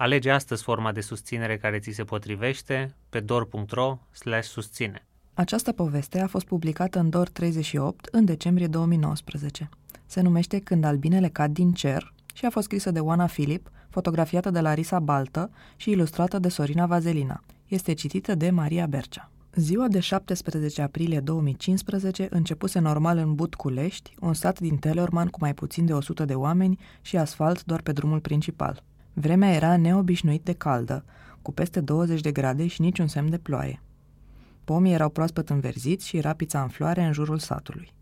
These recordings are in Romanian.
Alege astăzi forma de susținere care ți se potrivește pe dor.ro susține. Această poveste a fost publicată în DOR 38 în decembrie 2019. Se numește Când albinele cad din cer și a fost scrisă de Oana Filip, fotografiată de Larisa Baltă și ilustrată de Sorina Vazelina. Este citită de Maria Bercea. Ziua de 17 aprilie 2015 începuse normal în Butculești, un sat din Telorman cu mai puțin de 100 de oameni și asfalt doar pe drumul principal. Vremea era neobișnuit de caldă, cu peste 20 de grade și niciun semn de ploaie. Pomii erau proaspăt înverziți și rapița în floare în jurul satului.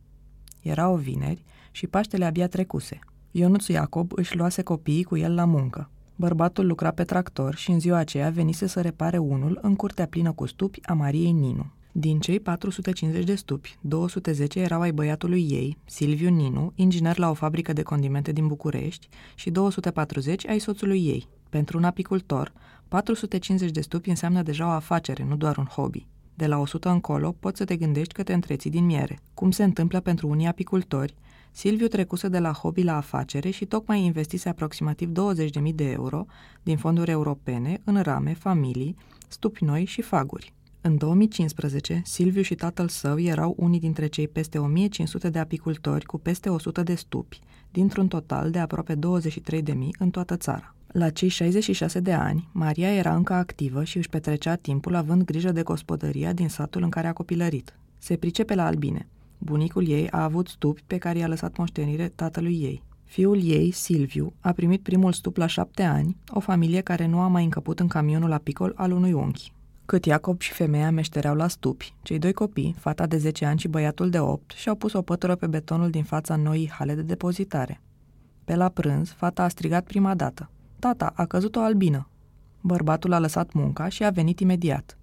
Era o vineri și Paștele abia trecuse. Ionuț Iacob își luase copiii cu el la muncă. Bărbatul lucra pe tractor și în ziua aceea venise să repare unul în curtea plină cu stupi a Mariei Ninu. Din cei 450 de stupi, 210 erau ai băiatului ei, Silviu Ninu, inginer la o fabrică de condimente din București, și 240 ai soțului ei. Pentru un apicultor, 450 de stupi înseamnă deja o afacere, nu doar un hobby. De la 100 încolo, poți să te gândești că te întreții din miere. Cum se întâmplă pentru unii apicultori, Silviu trecuse de la hobby la afacere și tocmai investise aproximativ 20.000 de euro din fonduri europene în rame, familii, stupi noi și faguri. În 2015, Silviu și tatăl său erau unii dintre cei peste 1500 de apicultori cu peste 100 de stupi, dintr-un total de aproape 23.000 în toată țara. La cei 66 de ani, Maria era încă activă și își petrecea timpul având grijă de gospodăria din satul în care a copilărit. Se pricepe la albine. Bunicul ei a avut stupi pe care i-a lăsat moștenire tatălui ei. Fiul ei, Silviu, a primit primul stup la șapte ani, o familie care nu a mai încăput în camionul apicol al unui unchi. Cât Iacob și femeia meștereau la stupi, cei doi copii, fata de 10 ani și băiatul de 8, și-au pus o pătură pe betonul din fața noii hale de depozitare. Pe la prânz, fata a strigat prima dată. Tata, a căzut o albină. Bărbatul a lăsat munca și a venit imediat.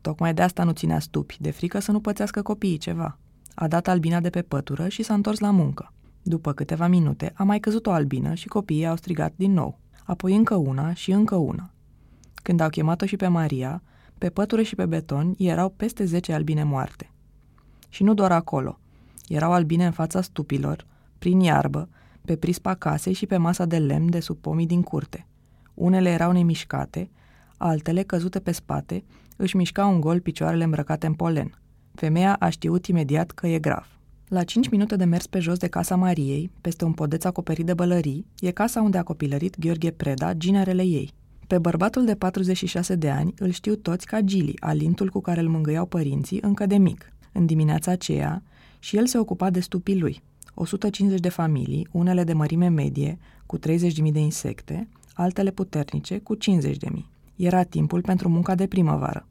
Tocmai de asta nu ținea stupi, de frică să nu pățească copiii ceva. A dat albina de pe pătură și s-a întors la muncă. După câteva minute a mai căzut o albină și copiii au strigat din nou. Apoi încă una și încă una. Când au chemat-o și pe Maria, pe pătură și pe beton erau peste 10 albine moarte. Și nu doar acolo. Erau albine în fața stupilor, prin iarbă, pe prispa casei și pe masa de lemn de sub pomii din curte. Unele erau nemișcate, altele, căzute pe spate, își mișcau un gol picioarele îmbrăcate în polen. Femeia a știut imediat că e grav. La cinci minute de mers pe jos de casa Mariei, peste un podeț acoperit de bălării, e casa unde a copilărit Gheorghe Preda, ginerele ei. Pe bărbatul de 46 de ani îl știu toți ca Gili, alintul cu care îl mângâiau părinții încă de mic. În dimineața aceea, și el se ocupa de stupii lui. 150 de familii, unele de mărime medie, cu 30.000 de insecte, altele puternice, cu 50.000. Era timpul pentru munca de primăvară.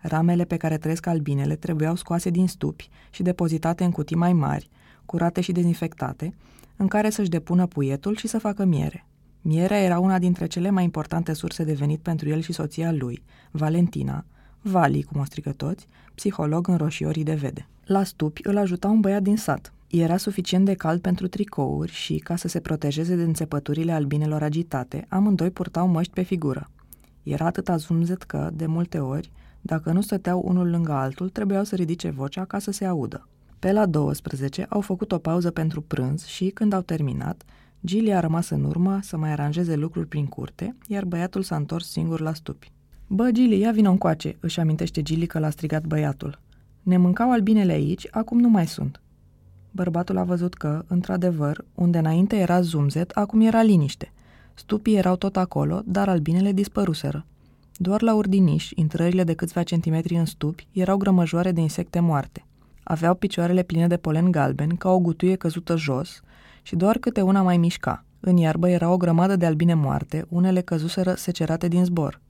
Ramele pe care trăiesc albinele trebuiau scoase din stupi și depozitate în cutii mai mari, curate și dezinfectate, în care să-și depună puietul și să facă miere. Mierea era una dintre cele mai importante surse de venit pentru el și soția lui, Valentina, Vali, cum o strică toți, psiholog în roșiorii de vede. La stupi îl ajuta un băiat din sat. Era suficient de cald pentru tricouri și, ca să se protejeze de înțepăturile albinelor agitate, amândoi purtau măști pe figură. Era atâta zumzet că, de multe ori, dacă nu stăteau unul lângă altul, trebuiau să ridice vocea ca să se audă. Pe la 12 au făcut o pauză pentru prânz și, când au terminat, Gilly a rămas în urmă să mai aranjeze lucruri prin curte, iar băiatul s-a întors singur la stupi. Bă, Gilly, ia vină încoace, își amintește Gilly că l-a strigat băiatul. Ne mâncau albinele aici, acum nu mai sunt. Bărbatul a văzut că, într-adevăr, unde înainte era zumzet, acum era liniște. Stupii erau tot acolo, dar albinele dispăruseră. Doar la urdiniș, intrările de câțiva centimetri în stupi, erau grămăjoare de insecte moarte. Aveau picioarele pline de polen galben, ca o gutuie căzută jos, și doar câte una mai mișca. În iarbă era o grămadă de albine moarte, unele căzuseră secerate din zbor.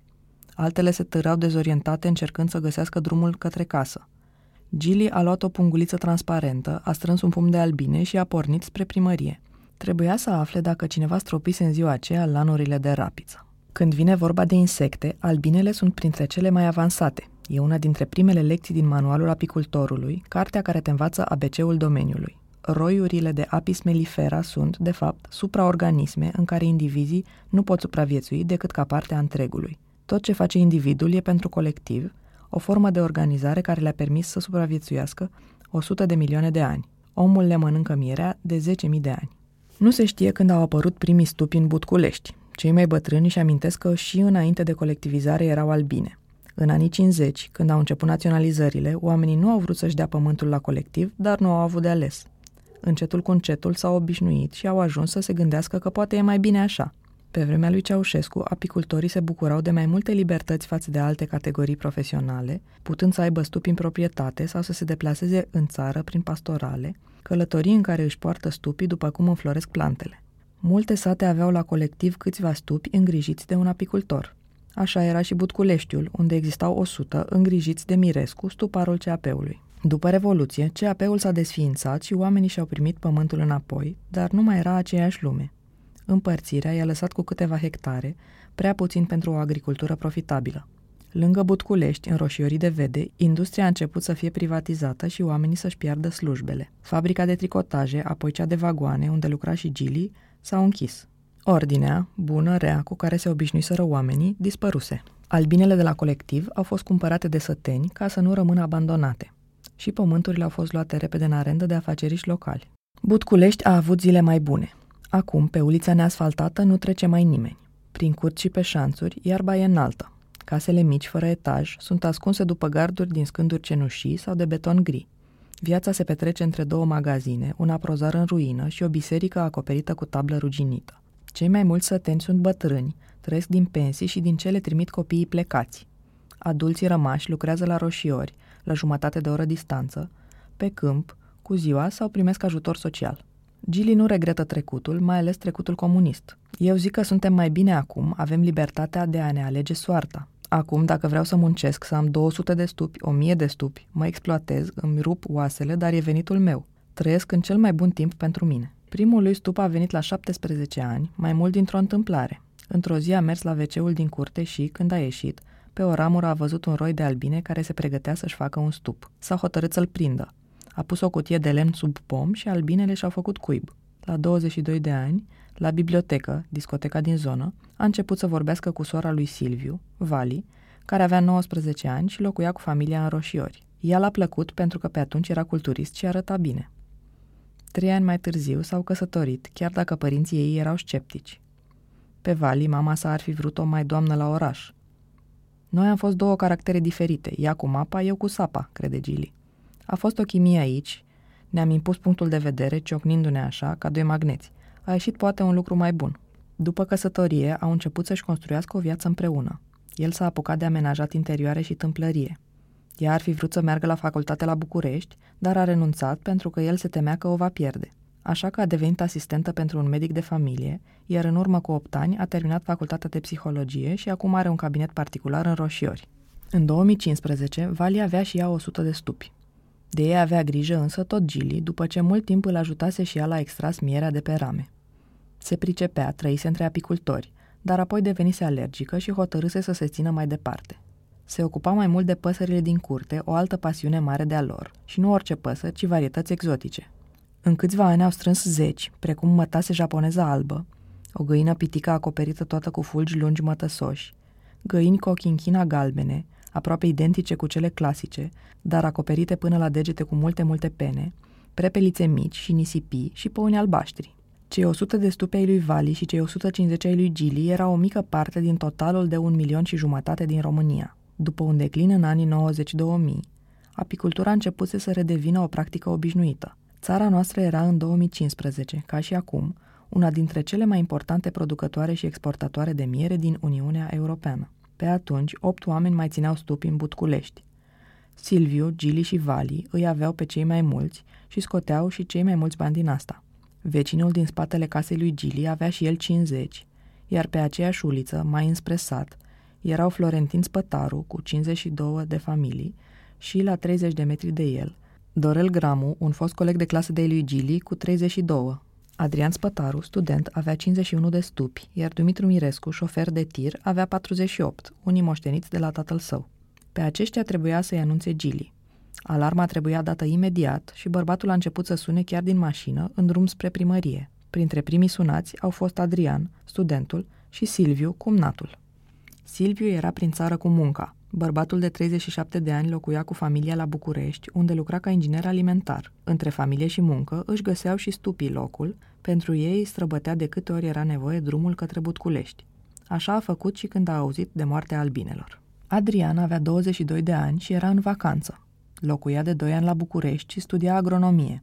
Altele se târau dezorientate încercând să găsească drumul către casă. Gilly a luat o punguliță transparentă, a strâns un pumn de albine și a pornit spre primărie. Trebuia să afle dacă cineva stropise în ziua aceea lanurile de rapiță. Când vine vorba de insecte, albinele sunt printre cele mai avansate. E una dintre primele lecții din manualul apicultorului, cartea care te învață ABC-ul domeniului. Roiurile de apis mellifera sunt, de fapt, supraorganisme în care indivizii nu pot supraviețui decât ca parte a întregului. Tot ce face individul e pentru colectiv, o formă de organizare care le-a permis să supraviețuiască 100 de milioane de ani. Omul le mănâncă mierea de 10.000 de ani. Nu se știe când au apărut primii stupi în Butculești. Cei mai bătrâni își amintesc că și înainte de colectivizare erau albine. În anii 50, când au început naționalizările, oamenii nu au vrut să-și dea pământul la colectiv, dar nu au avut de ales. Încetul cu încetul s-au obișnuit și au ajuns să se gândească că poate e mai bine așa. Pe vremea lui Ceaușescu, apicultorii se bucurau de mai multe libertăți față de alte categorii profesionale, putând să aibă stupi în proprietate sau să se deplaseze în țară prin pastorale, călătorii în care își poartă stupii după cum înfloresc plantele. Multe sate aveau la colectiv câțiva stupi îngrijiți de un apicultor. Așa era și Butculeștiul, unde existau 100 îngrijiți de Mirescu, stuparul CAP-ului. După Revoluție, CAP-ul s-a desființat și oamenii și-au primit pământul înapoi, dar nu mai era aceeași lume. Împărțirea i-a lăsat cu câteva hectare, prea puțin pentru o agricultură profitabilă. Lângă Butculești, în roșiorii de vede, industria a început să fie privatizată și oamenii să-și piardă slujbele. Fabrica de tricotaje, apoi cea de vagoane, unde lucra și Gili, s-au închis. Ordinea, bună, rea, cu care se obișnuiseră oamenii, dispăruse. Albinele de la colectiv au fost cumpărate de săteni ca să nu rămână abandonate. Și pământurile au fost luate repede în arendă de afaceriști locali. Butculești a avut zile mai bune. Acum, pe ulița neasfaltată, nu trece mai nimeni. Prin curți și pe șanțuri, iarba e înaltă. Casele mici, fără etaj, sunt ascunse după garduri din scânduri cenușii sau de beton gri. Viața se petrece între două magazine, un aprozar în ruină și o biserică acoperită cu tablă ruginită. Cei mai mulți săteni sunt bătrâni, trăiesc din pensii și din cele trimit copiii plecați. Adulții rămași lucrează la roșiori, la jumătate de oră distanță, pe câmp, cu ziua sau primesc ajutor social. Gili nu regretă trecutul, mai ales trecutul comunist. Eu zic că suntem mai bine acum, avem libertatea de a ne alege soarta. Acum, dacă vreau să muncesc, să am 200 de stupi, 1000 de stupi, mă exploatez, îmi rup oasele, dar e venitul meu. Trăiesc în cel mai bun timp pentru mine. Primul lui stup a venit la 17 ani, mai mult dintr-o întâmplare. Într-o zi a mers la wc din curte și, când a ieșit, pe o ramură a văzut un roi de albine care se pregătea să-și facă un stup. S-a hotărât să-l prindă. A pus o cutie de lemn sub pom și albinele și-au făcut cuib. La 22 de ani, la bibliotecă, discoteca din zonă, a început să vorbească cu sora lui Silviu, Vali, care avea 19 ani și locuia cu familia în Roșiori. Ea l-a plăcut pentru că pe atunci era culturist și arăta bine. Trei ani mai târziu s-au căsătorit, chiar dacă părinții ei erau sceptici. Pe Vali, mama sa ar fi vrut-o mai doamnă la oraș. Noi am fost două caractere diferite, ea cu mapa, eu cu sapa, crede Gili. A fost o chimie aici, ne-am impus punctul de vedere, ciocnindu-ne așa, ca doi magneți. A ieșit poate un lucru mai bun. După căsătorie, au început să-și construiască o viață împreună. El s-a apucat de amenajat interioare și tâmplărie. Ea ar fi vrut să meargă la facultate la București, dar a renunțat pentru că el se temea că o va pierde. Așa că a devenit asistentă pentru un medic de familie, iar în urmă cu 8 ani a terminat facultatea de psihologie și acum are un cabinet particular în Roșiori. În 2015, Vali avea și ea 100 de stupi. De ei avea grijă însă tot Gili, după ce mult timp îl ajutase și ea la extras mierea de pe rame. Se pricepea, trăise între apicultori, dar apoi devenise alergică și hotărâse să se țină mai departe. Se ocupa mai mult de păsările din curte, o altă pasiune mare de-a lor, și nu orice păsări, ci varietăți exotice. În câțiva ani au strâns zeci, precum mătase japoneză albă, o găină pitică acoperită toată cu fulgi lungi mătăsoși, găini cu ochinchina galbene, aproape identice cu cele clasice, dar acoperite până la degete cu multe, multe pene, prepelițe mici și nisipii și păuni albaștri. Cei 100 de stupe ai lui Vali și cei 150 ai lui Gili era o mică parte din totalul de un milion și jumătate din România. După un declin în anii 90-2000, apicultura a început să redevină o practică obișnuită. Țara noastră era în 2015, ca și acum, una dintre cele mai importante producătoare și exportatoare de miere din Uniunea Europeană. Pe atunci, opt oameni mai țineau stupi în Butculești. Silviu, Gili și Vali îi aveau pe cei mai mulți și scoteau și cei mai mulți bani din asta. Vecinul din spatele casei lui Gili avea și el 50, iar pe aceeași uliță, mai înspre sat, erau Florentin Spătaru cu 52 de familii și la 30 de metri de el, Dorel Gramu, un fost coleg de clasă de lui Gili, cu 32. Adrian Spătaru, student, avea 51 de stupi, iar Dumitru Mirescu, șofer de tir, avea 48, unii moșteniți de la tatăl său. Pe aceștia trebuia să-i anunțe Gili. Alarma trebuia dată imediat și bărbatul a început să sune chiar din mașină, în drum spre primărie. Printre primii sunați au fost Adrian, studentul, și Silviu, cumnatul. Silviu era prin țară cu munca. Bărbatul de 37 de ani locuia cu familia la București, unde lucra ca inginer alimentar. Între familie și muncă își găseau și stupii locul, pentru ei străbătea de câte ori era nevoie drumul către Butculești. Așa a făcut și când a auzit de moartea albinelor. Adrian avea 22 de ani și era în vacanță. Locuia de 2 ani la București și studia agronomie.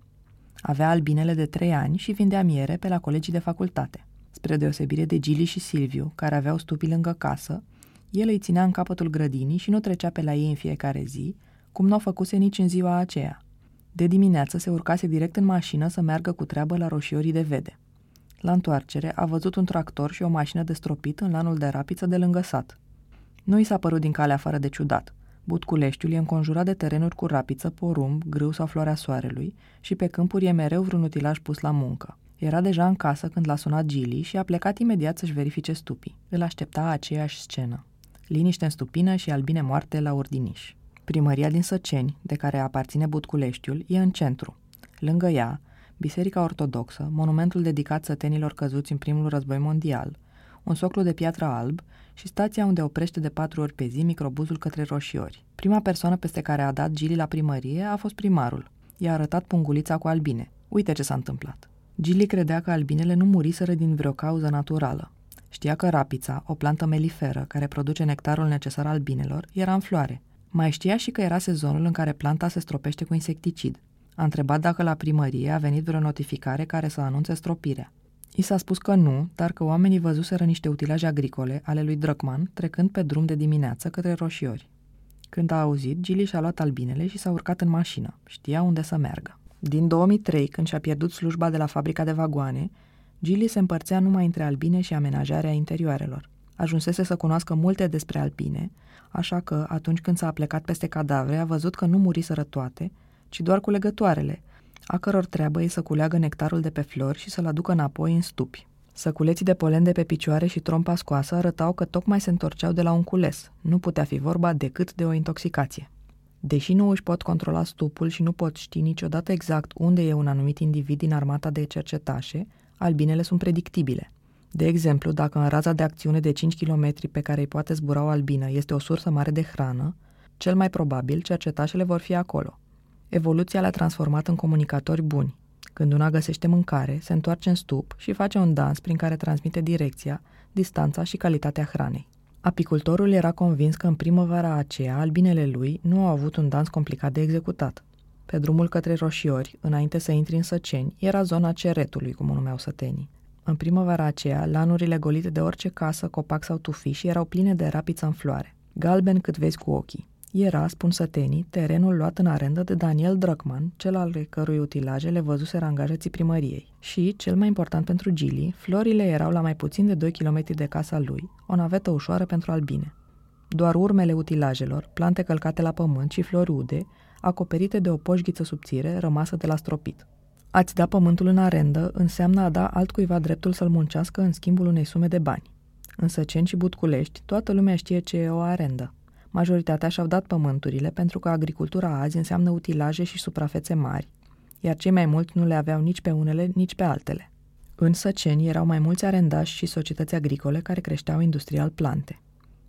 Avea albinele de 3 ani și vindea miere pe la colegii de facultate. Spre deosebire de Gili și Silviu, care aveau stupii lângă casă, el îi ținea în capătul grădinii și nu trecea pe la ei în fiecare zi, cum nu o făcuse nici în ziua aceea. De dimineață se urcase direct în mașină să meargă cu treabă la roșiorii de vede. La întoarcere a văzut un tractor și o mașină de stropit în lanul de rapiță de lângă sat. Nu i s-a părut din calea afară de ciudat. Butculeștiul e înconjurat de terenuri cu rapiță, porumb, grâu sau floarea soarelui și pe câmpuri e mereu vreun utilaj pus la muncă. Era deja în casă când l-a sunat Gili și a plecat imediat să-și verifice stupii. Îl aștepta aceeași scenă. Liniște în stupină și albine moarte la ordiniș. Primăria din Săceni, de care aparține Butculeștiul, e în centru. Lângă ea, Biserica Ortodoxă, monumentul dedicat sătenilor căzuți în primul război mondial, un soclu de piatră alb și stația unde oprește de patru ori pe zi microbuzul către roșiori. Prima persoană peste care a dat Gili la primărie a fost primarul. I-a arătat pungulița cu albine. Uite ce s-a întâmplat. Gili credea că albinele nu muriseră din vreo cauză naturală. Știa că rapița, o plantă meliferă care produce nectarul necesar albinelor, era în floare. Mai știa și că era sezonul în care planta se stropește cu insecticid. A întrebat dacă la primărie a venit vreo notificare care să anunțe stropirea. I s-a spus că nu, dar că oamenii văzuseră niște utilaje agricole ale lui Drăcman trecând pe drum de dimineață către roșiori. Când a auzit, Gili și-a luat albinele și s-a urcat în mașină. Știa unde să meargă. Din 2003, când și-a pierdut slujba de la fabrica de vagoane, Gili se împărțea numai între albine și amenajarea interioarelor. Ajunsese să cunoască multe despre albine, așa că, atunci când s-a plecat peste cadavre, a văzut că nu muriseră toate, ci doar cu legătoarele, a căror treabă e să culeagă nectarul de pe flori și să-l aducă înapoi în stupi. Săculeții de polen de pe picioare și trompa scoasă arătau că tocmai se întorceau de la un cules. Nu putea fi vorba decât de o intoxicație. Deși nu își pot controla stupul și nu pot ști niciodată exact unde e un anumit individ din armata de cercetașe, albinele sunt predictibile. De exemplu, dacă în raza de acțiune de 5 km pe care îi poate zbura o albină este o sursă mare de hrană, cel mai probabil cercetașele vor fi acolo. Evoluția le-a transformat în comunicatori buni. Când una găsește mâncare, se întoarce în stup și face un dans prin care transmite direcția, distanța și calitatea hranei. Apicultorul era convins că în primăvara aceea albinele lui nu au avut un dans complicat de executat. Pe drumul către roșiori, înainte să intri în săceni, era zona ceretului, cum o numeau sătenii. În primăvara aceea, lanurile golite de orice casă, copac sau tufiș erau pline de rapiță în floare. Galben cât vezi cu ochii. Era, spun sătenii, terenul luat în arendă de Daniel Drăcman, cel al cărui utilaje le văzuseră angajații primăriei. Și, cel mai important pentru Gili, florile erau la mai puțin de 2 km de casa lui, o navetă ușoară pentru albine. Doar urmele utilajelor, plante călcate la pământ și flori ude, acoperite de o poșghiță subțire rămasă de la stropit. Ați da pământul în arendă înseamnă a da altcuiva dreptul să-l muncească în schimbul unei sume de bani. În Săceni și Butculești, toată lumea știe ce e o arendă. Majoritatea și-au dat pământurile pentru că agricultura azi înseamnă utilaje și suprafețe mari, iar cei mai mulți nu le aveau nici pe unele, nici pe altele. În Săceni erau mai mulți arendași și societăți agricole care creșteau industrial plante.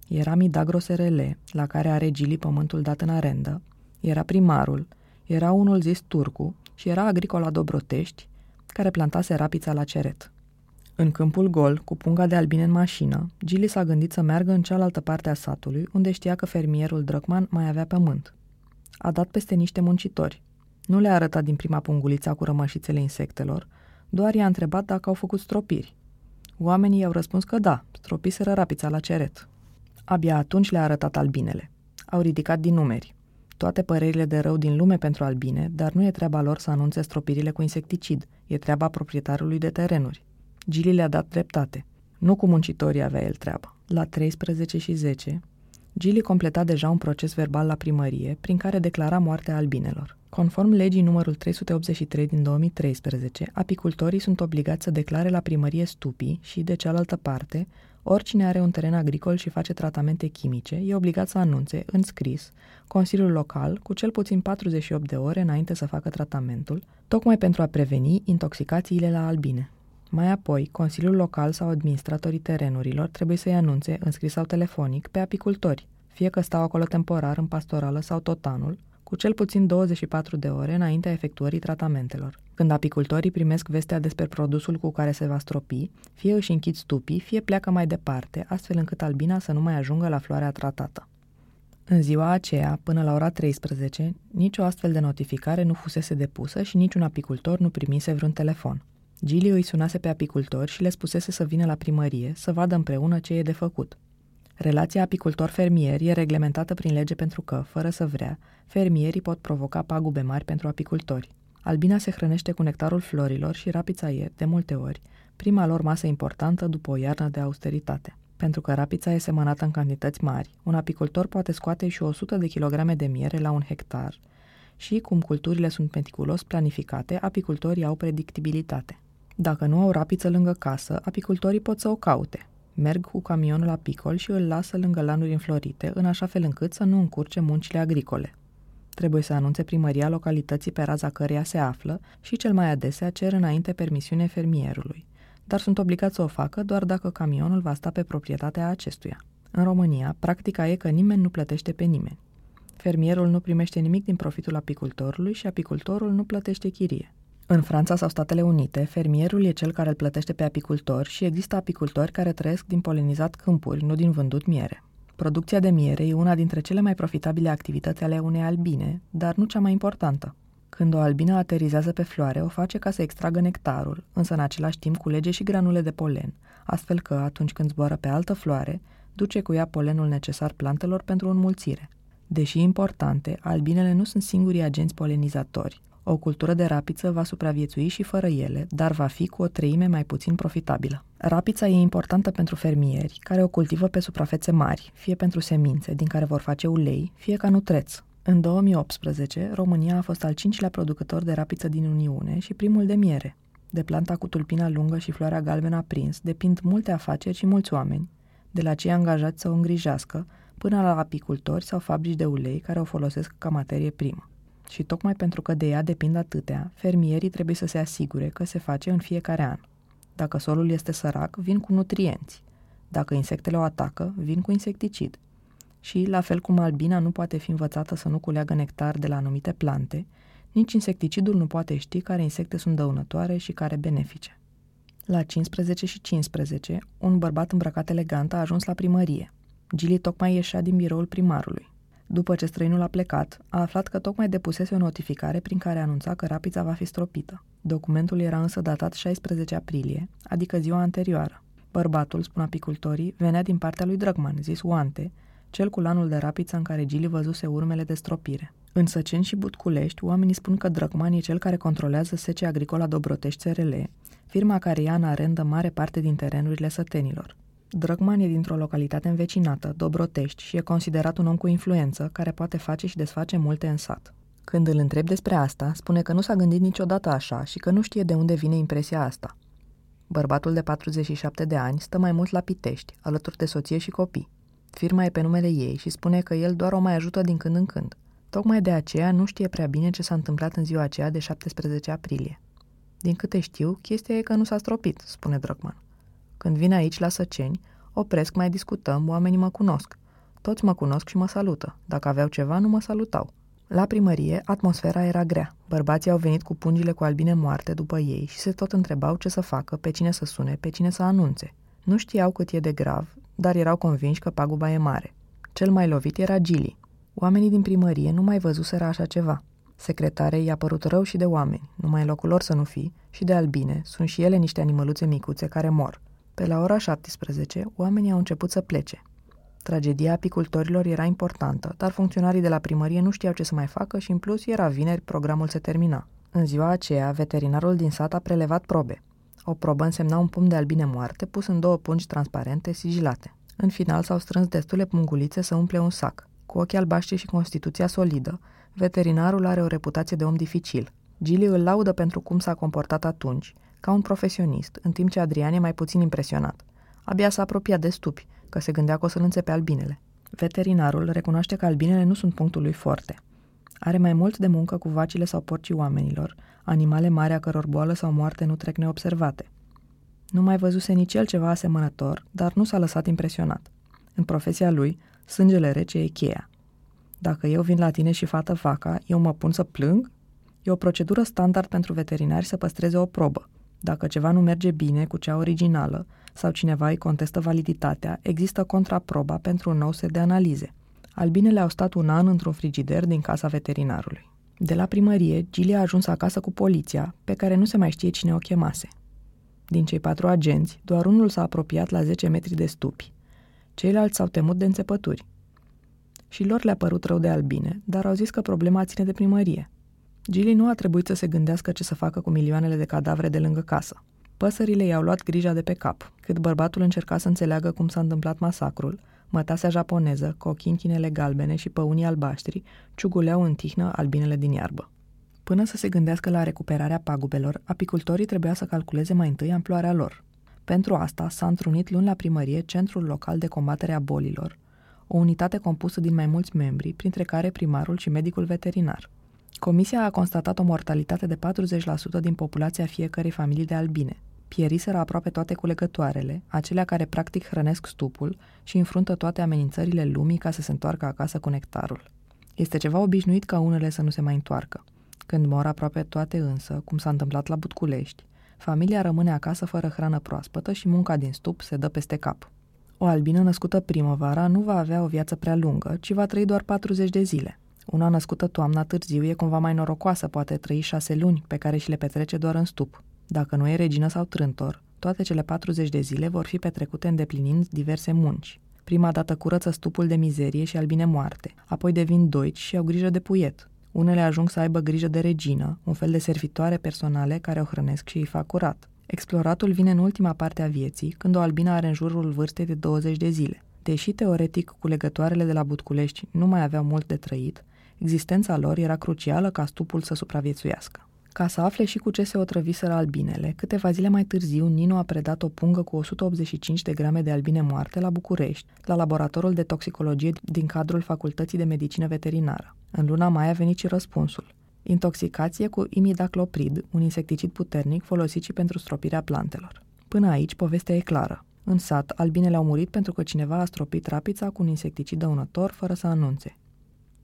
Era Midagro SRL, la care are Gili pământul dat în arendă, era primarul, era unul zis Turcu și era agricola Dobrotești, care plantase rapița la ceret. În câmpul gol, cu punga de albine în mașină, Gili s-a gândit să meargă în cealaltă parte a satului, unde știa că fermierul Drăcman mai avea pământ. A dat peste niște muncitori. Nu le-a arătat din prima pungulița cu rămășițele insectelor, doar i-a întrebat dacă au făcut stropiri. Oamenii i-au răspuns că da, stropiseră rapița la ceret. Abia atunci le-a arătat albinele. Au ridicat din numeri. Toate părerile de rău din lume pentru albine, dar nu e treaba lor să anunțe stropirile cu insecticid, e treaba proprietarului de terenuri. Gili le-a dat dreptate. Nu cu muncitorii avea el treabă. La 13 și 10, Gilly completa deja un proces verbal la primărie, prin care declara moartea albinelor. Conform legii numărul 383 din 2013, apicultorii sunt obligați să declare la primărie stupii și, de cealaltă parte, oricine are un teren agricol și face tratamente chimice e obligat să anunțe, în scris, Consiliul Local cu cel puțin 48 de ore înainte să facă tratamentul, tocmai pentru a preveni intoxicațiile la albine. Mai apoi, Consiliul Local sau administratorii terenurilor trebuie să-i anunțe, în scris sau telefonic, pe apicultori, fie că stau acolo temporar în pastorală sau tot anul, cu cel puțin 24 de ore înaintea efectuării tratamentelor. Când apicultorii primesc vestea despre produsul cu care se va stropi, fie își închid stupii, fie pleacă mai departe, astfel încât albina să nu mai ajungă la floarea tratată. În ziua aceea, până la ora 13, nicio astfel de notificare nu fusese depusă și niciun apicultor nu primise vreun telefon. Gilly îi sunase pe apicultori și le spusese să vină la primărie, să vadă împreună ce e de făcut. Relația apicultor-fermier e reglementată prin lege pentru că, fără să vrea, fermierii pot provoca pagube mari pentru apicultori. Albina se hrănește cu nectarul florilor și rapița e, de multe ori, prima lor masă importantă după o iarnă de austeritate. Pentru că rapița e semănată în cantități mari, un apicultor poate scoate și 100 de kilograme de miere la un hectar și, cum culturile sunt meticulos planificate, apicultorii au predictibilitate. Dacă nu au rapiță lângă casă, apicultorii pot să o caute. Merg cu camionul la picol și îl lasă lângă lanuri înflorite, în așa fel încât să nu încurce muncile agricole. Trebuie să anunțe primăria localității pe raza căreia se află și cel mai adesea cer înainte permisiune fermierului, dar sunt obligați să o facă doar dacă camionul va sta pe proprietatea acestuia. În România, practica e că nimeni nu plătește pe nimeni. Fermierul nu primește nimic din profitul apicultorului și apicultorul nu plătește chirie. În Franța sau Statele Unite, fermierul e cel care îl plătește pe apicultor și există apicultori care trăiesc din polenizat câmpuri, nu din vândut miere. Producția de miere e una dintre cele mai profitabile activități ale unei albine, dar nu cea mai importantă. Când o albină aterizează pe floare, o face ca să extragă nectarul, însă în același timp culege și granule de polen, astfel că, atunci când zboară pe altă floare, duce cu ea polenul necesar plantelor pentru înmulțire. Deși importante, albinele nu sunt singurii agenți polenizatori. O cultură de rapiță va supraviețui și fără ele, dar va fi cu o treime mai puțin profitabilă. Rapița e importantă pentru fermieri, care o cultivă pe suprafețe mari, fie pentru semințe, din care vor face ulei, fie ca nutreț. În 2018, România a fost al cincilea producător de rapiță din Uniune și primul de miere. De planta cu tulpina lungă și floarea galbenă aprins depind multe afaceri și mulți oameni, de la cei angajați să o îngrijească, până la apicultori sau fabrici de ulei care o folosesc ca materie primă. Și tocmai pentru că de ea depind atâtea, fermierii trebuie să se asigure că se face în fiecare an. Dacă solul este sărac, vin cu nutrienți. Dacă insectele o atacă, vin cu insecticid. Și, la fel cum albina nu poate fi învățată să nu culeagă nectar de la anumite plante, nici insecticidul nu poate ști care insecte sunt dăunătoare și care benefice. La 15 și 15, un bărbat îmbrăcat elegant a ajuns la primărie. Gili tocmai ieșea din biroul primarului. După ce străinul a plecat, a aflat că tocmai depusese o notificare prin care anunța că rapița va fi stropită. Documentul era însă datat 16 aprilie, adică ziua anterioară. Bărbatul, spun apicultorii, venea din partea lui Drăgman, zis Oante, cel cu lanul de rapiță în care Gili văzuse urmele de stropire. În Săceni și Butculești, oamenii spun că Drăgman e cel care controlează Sece Agricola Dobrotești SRL, firma care ia în arendă mare parte din terenurile sătenilor. Drăgman e dintr-o localitate învecinată, Dobrotești, și e considerat un om cu influență, care poate face și desface multe în sat. Când îl întreb despre asta, spune că nu s-a gândit niciodată așa și că nu știe de unde vine impresia asta. Bărbatul de 47 de ani stă mai mult la Pitești, alături de soție și copii. Firma e pe numele ei și spune că el doar o mai ajută din când în când. Tocmai de aceea nu știe prea bine ce s-a întâmplat în ziua aceea de 17 aprilie. Din câte știu, chestia e că nu s-a stropit, spune Drăgman. Când vin aici la Săceni, opresc, mai discutăm, oamenii mă cunosc. Toți mă cunosc și mă salută. Dacă aveau ceva, nu mă salutau. La primărie, atmosfera era grea. Bărbații au venit cu pungile cu albine moarte după ei și se tot întrebau ce să facă, pe cine să sune, pe cine să anunțe. Nu știau cât e de grav, dar erau convinși că paguba e mare. Cel mai lovit era Gili. Oamenii din primărie nu mai văzuseră așa ceva. Secretarei i-a părut rău și de oameni, numai în locul lor să nu fi, și de albine, sunt și ele niște animăluțe micuțe care mor. Pe la ora 17, oamenii au început să plece. Tragedia apicultorilor era importantă, dar funcționarii de la primărie nu știau ce să mai facă și, în plus, era vineri, programul se termina. În ziua aceea, veterinarul din sat a prelevat probe. O probă însemna un pumn de albine moarte pus în două pungi transparente sigilate. În final s-au strâns destule pungulițe să umple un sac. Cu ochii albaștri și constituția solidă, veterinarul are o reputație de om dificil. Gilly îl laudă pentru cum s-a comportat atunci, ca un profesionist, în timp ce Adrian e mai puțin impresionat. Abia s-a apropiat de stupi, că se gândea că o să-l înțepe albinele. Veterinarul recunoaște că albinele nu sunt punctul lui forte. Are mai mult de muncă cu vacile sau porcii oamenilor, animale mari a căror boală sau moarte nu trec neobservate. Nu mai văzuse nici el ceva asemănător, dar nu s-a lăsat impresionat. În profesia lui, sângele rece e cheia. Dacă eu vin la tine și fată vaca, eu mă pun să plâng? E o procedură standard pentru veterinari să păstreze o probă. Dacă ceva nu merge bine cu cea originală sau cineva îi contestă validitatea, există contraproba pentru un nou set de analize. Albinele au stat un an într-un frigider din casa veterinarului. De la primărie, Gilly a ajuns acasă cu poliția, pe care nu se mai știe cine o chemase. Din cei patru agenți, doar unul s-a apropiat la 10 metri de stupi. Ceilalți s-au temut de înțepături. Și lor le-a părut rău de albine, dar au zis că problema ține de primărie. Gilly nu a trebuit să se gândească ce să facă cu milioanele de cadavre de lângă casă. Păsările i-au luat grija de pe cap. Cât bărbatul încerca să înțeleagă cum s-a întâmplat masacrul, mătasea japoneză, cu ochinchinele galbene și păunii albaștri, ciuguleau în tihnă albinele din iarbă. Până să se gândească la recuperarea pagubelor, apicultorii trebuia să calculeze mai întâi amploarea lor. Pentru asta s-a întrunit luni la primărie Centrul Local de Combatere a Bolilor, o unitate compusă din mai mulți membri, printre care primarul și medicul veterinar. Comisia a constatat o mortalitate de 40% din populația fiecărei familii de albine. Pieriseră aproape toate culegătoarele, acelea care practic hrănesc stupul și înfruntă toate amenințările lumii ca să se întoarcă acasă cu nectarul. Este ceva obișnuit ca unele să nu se mai întoarcă. Când mor aproape toate însă, cum s-a întâmplat la Butculești, familia rămâne acasă fără hrană proaspătă și munca din stup se dă peste cap. O albină născută primăvara nu va avea o viață prea lungă, ci va trăi doar 40 de zile. Una născută toamna târziu e cumva mai norocoasă, poate trăi șase luni, pe care și le petrece doar în stup. Dacă nu e regină sau trântor, toate cele 40 de zile vor fi petrecute îndeplinind diverse munci. Prima dată curăță stupul de mizerie și albine moarte, apoi devin doici și au grijă de puiet. Unele ajung să aibă grijă de regină, un fel de servitoare personale care o hrănesc și îi fac curat. Exploratul vine în ultima parte a vieții, când o albină are în jurul vârstei de 20 de zile. Deși teoretic cu legătoarele de la Butculești nu mai aveau mult de trăit, existența lor era crucială ca stupul să supraviețuiască. Ca să afle și cu ce se otrăviseră albinele, câteva zile mai târziu Nino a predat o pungă cu 185 de grame de albine moarte la București, la laboratorul de toxicologie din cadrul Facultății de Medicină Veterinară. În luna mai a venit și răspunsul. Intoxicație cu imidacloprid, un insecticid puternic folosit și pentru stropirea plantelor. Până aici, povestea e clară. În sat, albinele au murit pentru că cineva a stropit rapița cu un insecticid dăunător fără să anunțe.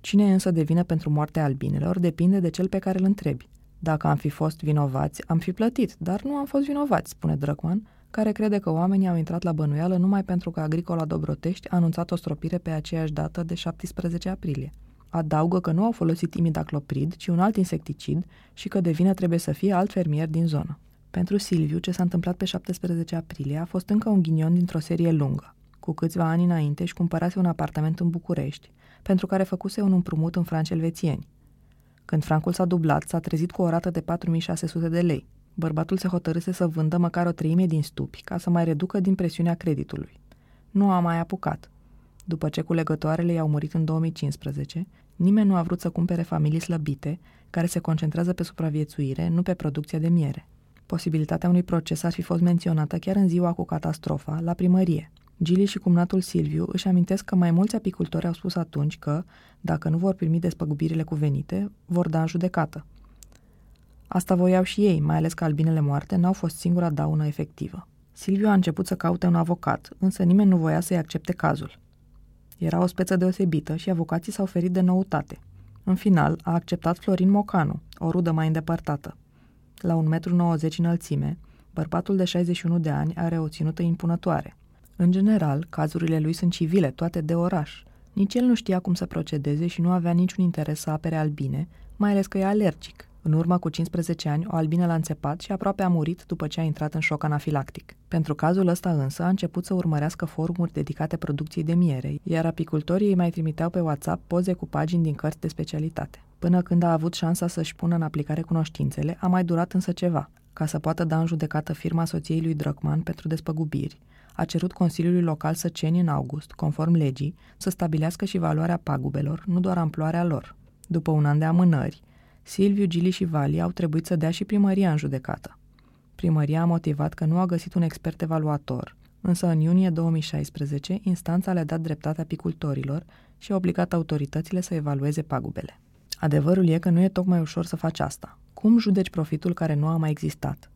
Cine însă devine pentru moartea albinelor depinde de cel pe care îl întrebi. Dacă am fi fost vinovați, am fi plătit, dar nu am fost vinovați, spune Drăcman, care crede că oamenii au intrat la bănuială numai pentru că Agricola Dobrotești a anunțat o stropire pe aceeași dată de 17 aprilie. Adaugă că nu au folosit imidacloprid, ci un alt insecticid și că de vină trebuie să fie alt fermier din zonă. Pentru Silviu, ce s-a întâmplat pe 17 aprilie a fost încă un ghinion dintr-o serie lungă. Cu câțiva ani înainte își cumpărase un apartament în București, pentru care făcuse un împrumut în franci elvețieni. Când francul s-a dublat, s-a trezit cu o rată de 4600 de lei. Bărbatul se hotărâse să vândă măcar o treime din stupi, ca să mai reducă din presiunea creditului. Nu a mai apucat. După ce culegătoarele i-au murit în 2015, nimeni nu a vrut să cumpere familii slăbite, care se concentrează pe supraviețuire, nu pe producția de miere. Posibilitatea unui proces ar fi fost menționată chiar în ziua cu catastrofa, la primărie. Gili și cumnatul Silviu își amintesc că mai mulți apicultori au spus atunci că, dacă nu vor primi despăgubirile cuvenite, vor da în judecată. Asta voiau și ei, mai ales că albinele moarte n-au fost singura daună efectivă. Silviu a început să caute un avocat, însă nimeni nu voia să-i accepte cazul. Era o speță deosebită și avocații s-au ferit de noutate. În final, a acceptat Florin Mocanu, o rudă mai îndepărtată. La 1,90 m înălțime, bărbatul de 61 de ani are o ținută impunătoare – în general, cazurile lui sunt civile, toate de oraș. Nici el nu știa cum să procedeze și nu avea niciun interes să apere albine, mai ales că e alergic. În urmă cu 15 ani, o albină l-a înțepat și aproape a murit după ce a intrat în șoc anafilactic. Pentru cazul ăsta însă a început să urmărească forumuri dedicate producției de miere, iar apicultorii îi mai trimiteau pe WhatsApp poze cu pagini din cărți de specialitate. Până când a avut șansa să-și pună în aplicare cunoștințele, a mai durat însă ceva. Ca să poată da în judecată firma soției lui Drăcman pentru despăgubiri, a cerut Consiliului Local Săceni în august, conform legii, să stabilească și valoarea pagubelor, nu doar amploarea lor. După un an de amânări, Silviu, Gili și Vali au trebuit să dea și primăria în judecată. Primăria a motivat că nu a găsit un expert evaluator, însă în iunie 2016 instanța le-a dat dreptate apicultorilor și a obligat autoritățile să evalueze pagubele. Adevărul e că nu e tocmai ușor să faci asta. Cum judeci profitul care nu a mai existat?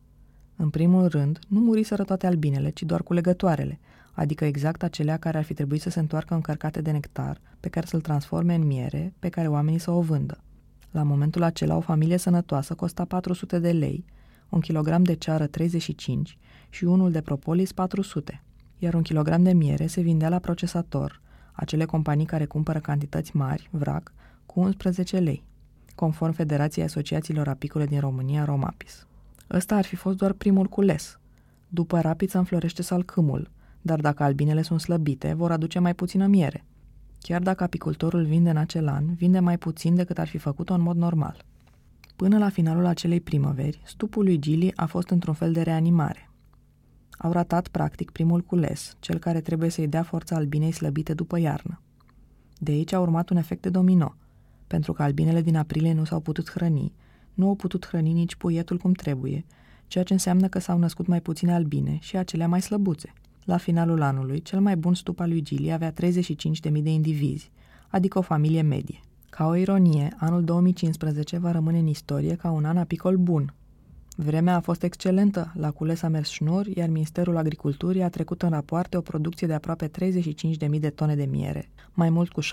În primul rând, nu muriseră toate albinele, ci doar culegătoarele, adică exact acelea care ar fi trebuit să se întoarcă încărcate de nectar, pe care să-l transforme în miere, pe care oamenii să o vândă. La momentul acela, o familie sănătoasă costa 400 de lei, un kilogram de ceară 35 și unul de propolis 400, iar un kilogram de miere se vindea la procesator, acele companii care cumpără cantități mari, vrac, cu 11 lei, conform Federației Asociațiilor Apicole din România, Romapis. Ăsta ar fi fost doar primul cules. După rapiță înflorește salcâmul, dar dacă albinele sunt slăbite, vor aduce mai puțină miere. Chiar dacă apicultorul vinde în acel an, vinde mai puțin decât ar fi făcut-o în mod normal. Până la finalul acelei primăveri, stupul lui Gili a fost într-un fel de reanimare. Au ratat practic primul cules, cel care trebuie să-i dea forța albinei slăbite după iarnă. De aici a urmat un efect de domino, pentru că albinele din aprilie nu s-au putut hrăni, nu au putut hrăni nici puietul cum trebuie, ceea ce înseamnă că s-au născut mai puține albine și acelea mai slăbuțe. La finalul anului, cel mai bun stup al lui Gili avea 35.000 de indivizi, adică o familie medie. Ca o ironie, anul 2015 va rămâne în istorie ca un an apicol bun. Vremea a fost excelentă, la cules a mers șnur, iar Ministerul Agriculturii a trecut în rapoarte o producție de aproape 35.000 de tone de miere, mai mult cu 71%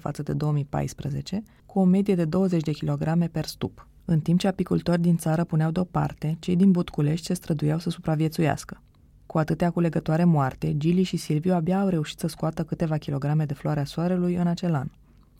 față de 2014, cu o medie de 20 de kilograme per stup. În timp ce apicultori din țară puneau deoparte, cei din Butculești se străduiau să supraviețuiască. Cu atâtea culegătoare moarte, Gili și Silviu abia au reușit să scoată câteva kilograme de floarea soarelui în acel an.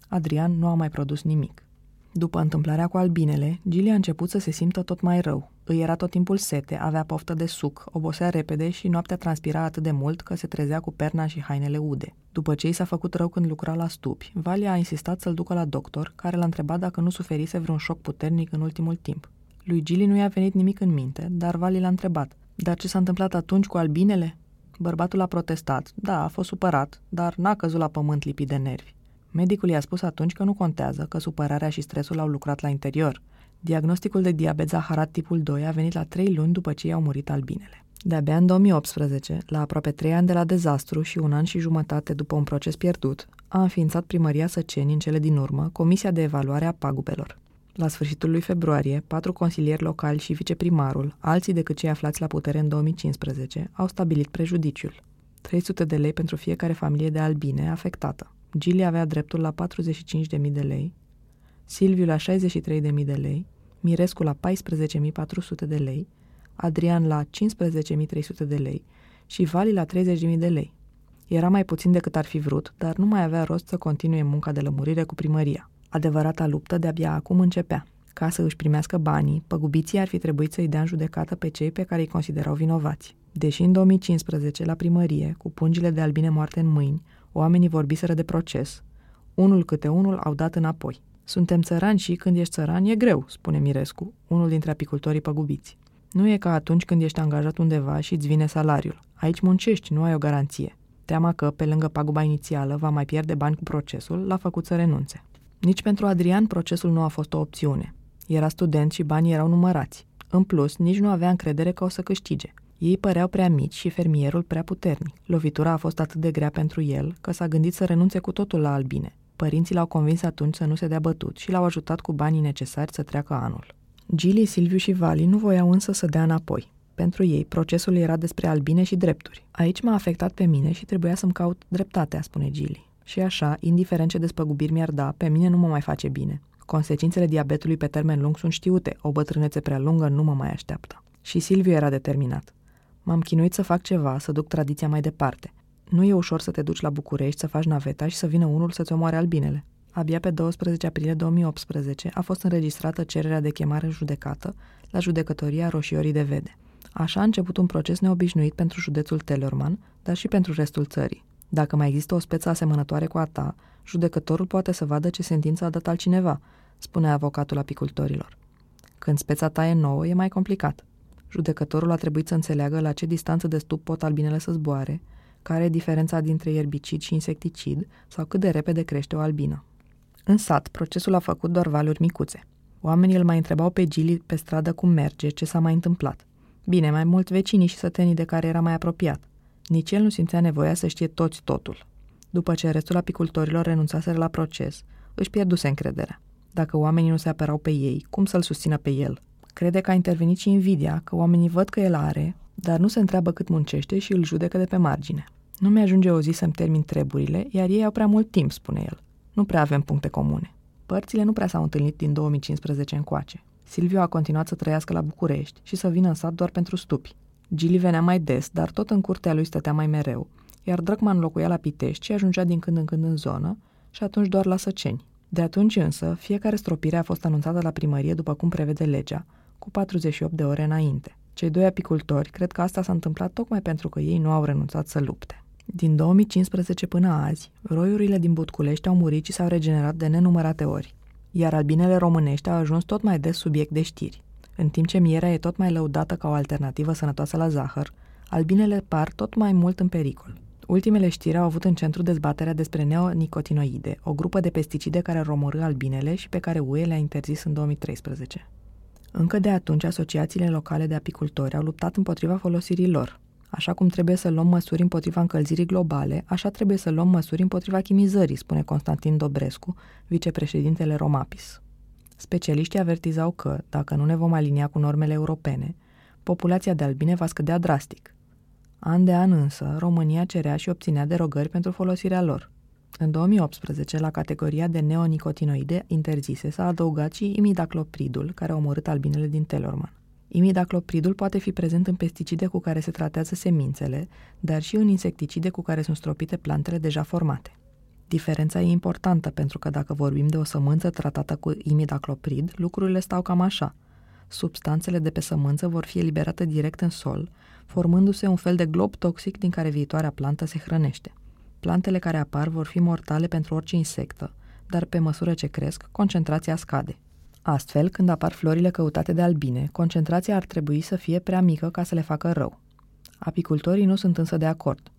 Adrian nu a mai produs nimic. După întâmplarea cu albinele, Gili a început să se simtă tot mai rău. Îi era tot timpul sete, avea poftă de suc, obosea repede și noaptea transpira atât de mult că se trezea cu perna și hainele ude. După ce i s-a făcut rău când lucra la stupi, Valia a insistat să-l ducă la doctor, care l-a întrebat dacă nu suferise vreun șoc puternic în ultimul timp. Lui Gili nu i-a venit nimic în minte, dar Vali l-a întrebat. Dar ce s-a întâmplat atunci cu albinele? Bărbatul a protestat. Da, a fost supărat, dar n-a căzut la pământ lipit de nervi. Medicul i-a spus atunci că nu contează, că supărarea și stresul au lucrat la interior. Diagnosticul de diabet zaharat tipul 2 a venit la 3 luni după ce i-au murit albinele. De-abia în 2018, la aproape 3 ani de la dezastru și un an și jumătate după un proces pierdut, a înființat primăria Săceni în cele din urmă Comisia de Evaluare a Pagubelor. La sfârșitul lui februarie, patru consilieri locali și viceprimarul, alții decât cei aflați la putere în 2015, au stabilit prejudiciul. 300 de lei pentru fiecare familie de albine afectată. Gili avea dreptul la 45.000 de lei, Silviu la 63.000 de lei, Mirescu la 14.400 de lei, Adrian la 15.300 de lei și Vali la 30.000 de lei. Era mai puțin decât ar fi vrut, dar nu mai avea rost să continue munca de lămurire cu primăria. Adevărata luptă de-abia acum începea. Ca să își primească banii, păgubiții ar fi trebuit să-i dea în judecată pe cei pe care îi considerau vinovați. Deși în 2015, la primărie, cu pungile de albine moarte în mâini, oamenii vorbiseră de proces, unul câte unul au dat înapoi. Suntem țărani și când ești țăran e greu, spune Mirescu, unul dintre apicultorii păgubiți. Nu e ca atunci când ești angajat undeva și îți vine salariul. Aici muncești, nu ai o garanție. Teama că, pe lângă paguba inițială, va mai pierde bani cu procesul, l-a făcut să renunțe. Nici pentru Adrian procesul nu a fost o opțiune. Era student și banii erau numărați. În plus, nici nu avea încredere că o să câștige. Ei păreau prea mici și fermierul prea puternic. Lovitura a fost atât de grea pentru el că s-a gândit să renunțe cu totul la albine. Părinții l-au convins atunci să nu se dea bătut și l-au ajutat cu banii necesari să treacă anul. Gili, Silviu și Vali nu voiau însă să dea înapoi. Pentru ei, procesul era despre albine și drepturi. Aici m-a afectat pe mine și trebuia să-mi caut dreptatea, spune Gili. Și așa, indiferent ce despăgubiri mi-ar da, pe mine nu mă mai face bine. Consecințele diabetului pe termen lung sunt știute, o bătrânețe prea lungă nu mă mai așteaptă. Și Silviu era determinat. M-am chinuit să fac ceva, să duc tradiția mai departe. Nu e ușor să te duci la București, să faci naveta și să vină unul să-ți omoare albinele. Abia pe 12 aprilie 2018 a fost înregistrată cererea de chemare în judecată la judecătoria Roșiorii de Vede. Așa a început un proces neobișnuit pentru județul Tellerman, dar și pentru restul țării. Dacă mai există o speță asemănătoare cu a ta, judecătorul poate să vadă ce sentință a dat altcineva, spune avocatul apicultorilor. Când speța ta e nouă, e mai complicat. Judecătorul a trebuit să înțeleagă la ce distanță de stup pot albinele să zboare, care e diferența dintre ierbicid și insecticid sau cât de repede crește o albină. În sat, procesul a făcut doar valuri micuțe. Oamenii îl mai întrebau pe Gili pe stradă cum merge, ce s-a mai întâmplat. Bine, mai mult vecinii și sătenii de care era mai apropiat. Nici el nu simțea nevoia să știe toți totul. După ce restul apicultorilor renunțaseră la proces, își pierduse încrederea. Dacă oamenii nu se apărau pe ei, cum să-l susțină pe el? Crede că a intervenit și invidia, că oamenii văd că el are, dar nu se întreabă cât muncește și îl judecă de pe margine. Nu mi-ajunge o zi să-mi termin treburile, iar ei au prea mult timp, spune el. Nu prea avem puncte comune. Părțile nu prea s-au întâlnit din 2015 încoace. Silviu a continuat să trăiască la București și să vină în sat doar pentru stupi. Gili venea mai des, dar tot în curtea lui stătea mai mereu, iar Drăcman locuia la Pitești și ajungea din când în când în zonă și atunci doar la Săceni. De atunci însă, fiecare stropire a fost anunțată la primărie după cum prevede legea, cu 48 de ore înainte. Cei doi apicultori cred că asta s-a întâmplat tocmai pentru că ei nu au renunțat să lupte. Din 2015 până azi, roiurile din Butculești au murit și s-au regenerat de nenumărate ori, iar albinele românești au ajuns tot mai des subiect de știri. În timp ce mierea e tot mai lăudată ca o alternativă sănătoasă la zahăr, albinele par tot mai mult în pericol. Ultimele știri au avut în centru dezbaterea despre neonicotinoide, o grupă de pesticide care romorâ albinele și pe care UE le-a interzis în 2013. Încă de atunci, asociațiile locale de apicultori au luptat împotriva folosirii lor. Așa cum trebuie să luăm măsuri împotriva încălzirii globale, așa trebuie să luăm măsuri împotriva chimizării, spune Constantin Dobrescu, vicepreședintele Romapis. Specialiștii avertizau că, dacă nu ne vom alinia cu normele europene, populația de albine va scădea drastic. An de an însă, România cerea și obținea derogări pentru folosirea lor. În 2018, la categoria de neonicotinoide interzise s-a adăugat și imidaclopridul, care a omorât albinele din Telorman. Imidaclopridul poate fi prezent în pesticide cu care se tratează semințele, dar și în insecticide cu care sunt stropite plantele deja formate. Diferența e importantă pentru că dacă vorbim de o sămânță tratată cu imidacloprid, lucrurile stau cam așa. Substanțele de pe sămânță vor fi eliberate direct în sol, formându-se un fel de glob toxic din care viitoarea plantă se hrănește. Plantele care apar vor fi mortale pentru orice insectă, dar pe măsură ce cresc, concentrația scade. Astfel, când apar florile căutate de albine, concentrația ar trebui să fie prea mică ca să le facă rău. Apicultorii nu sunt însă de acord.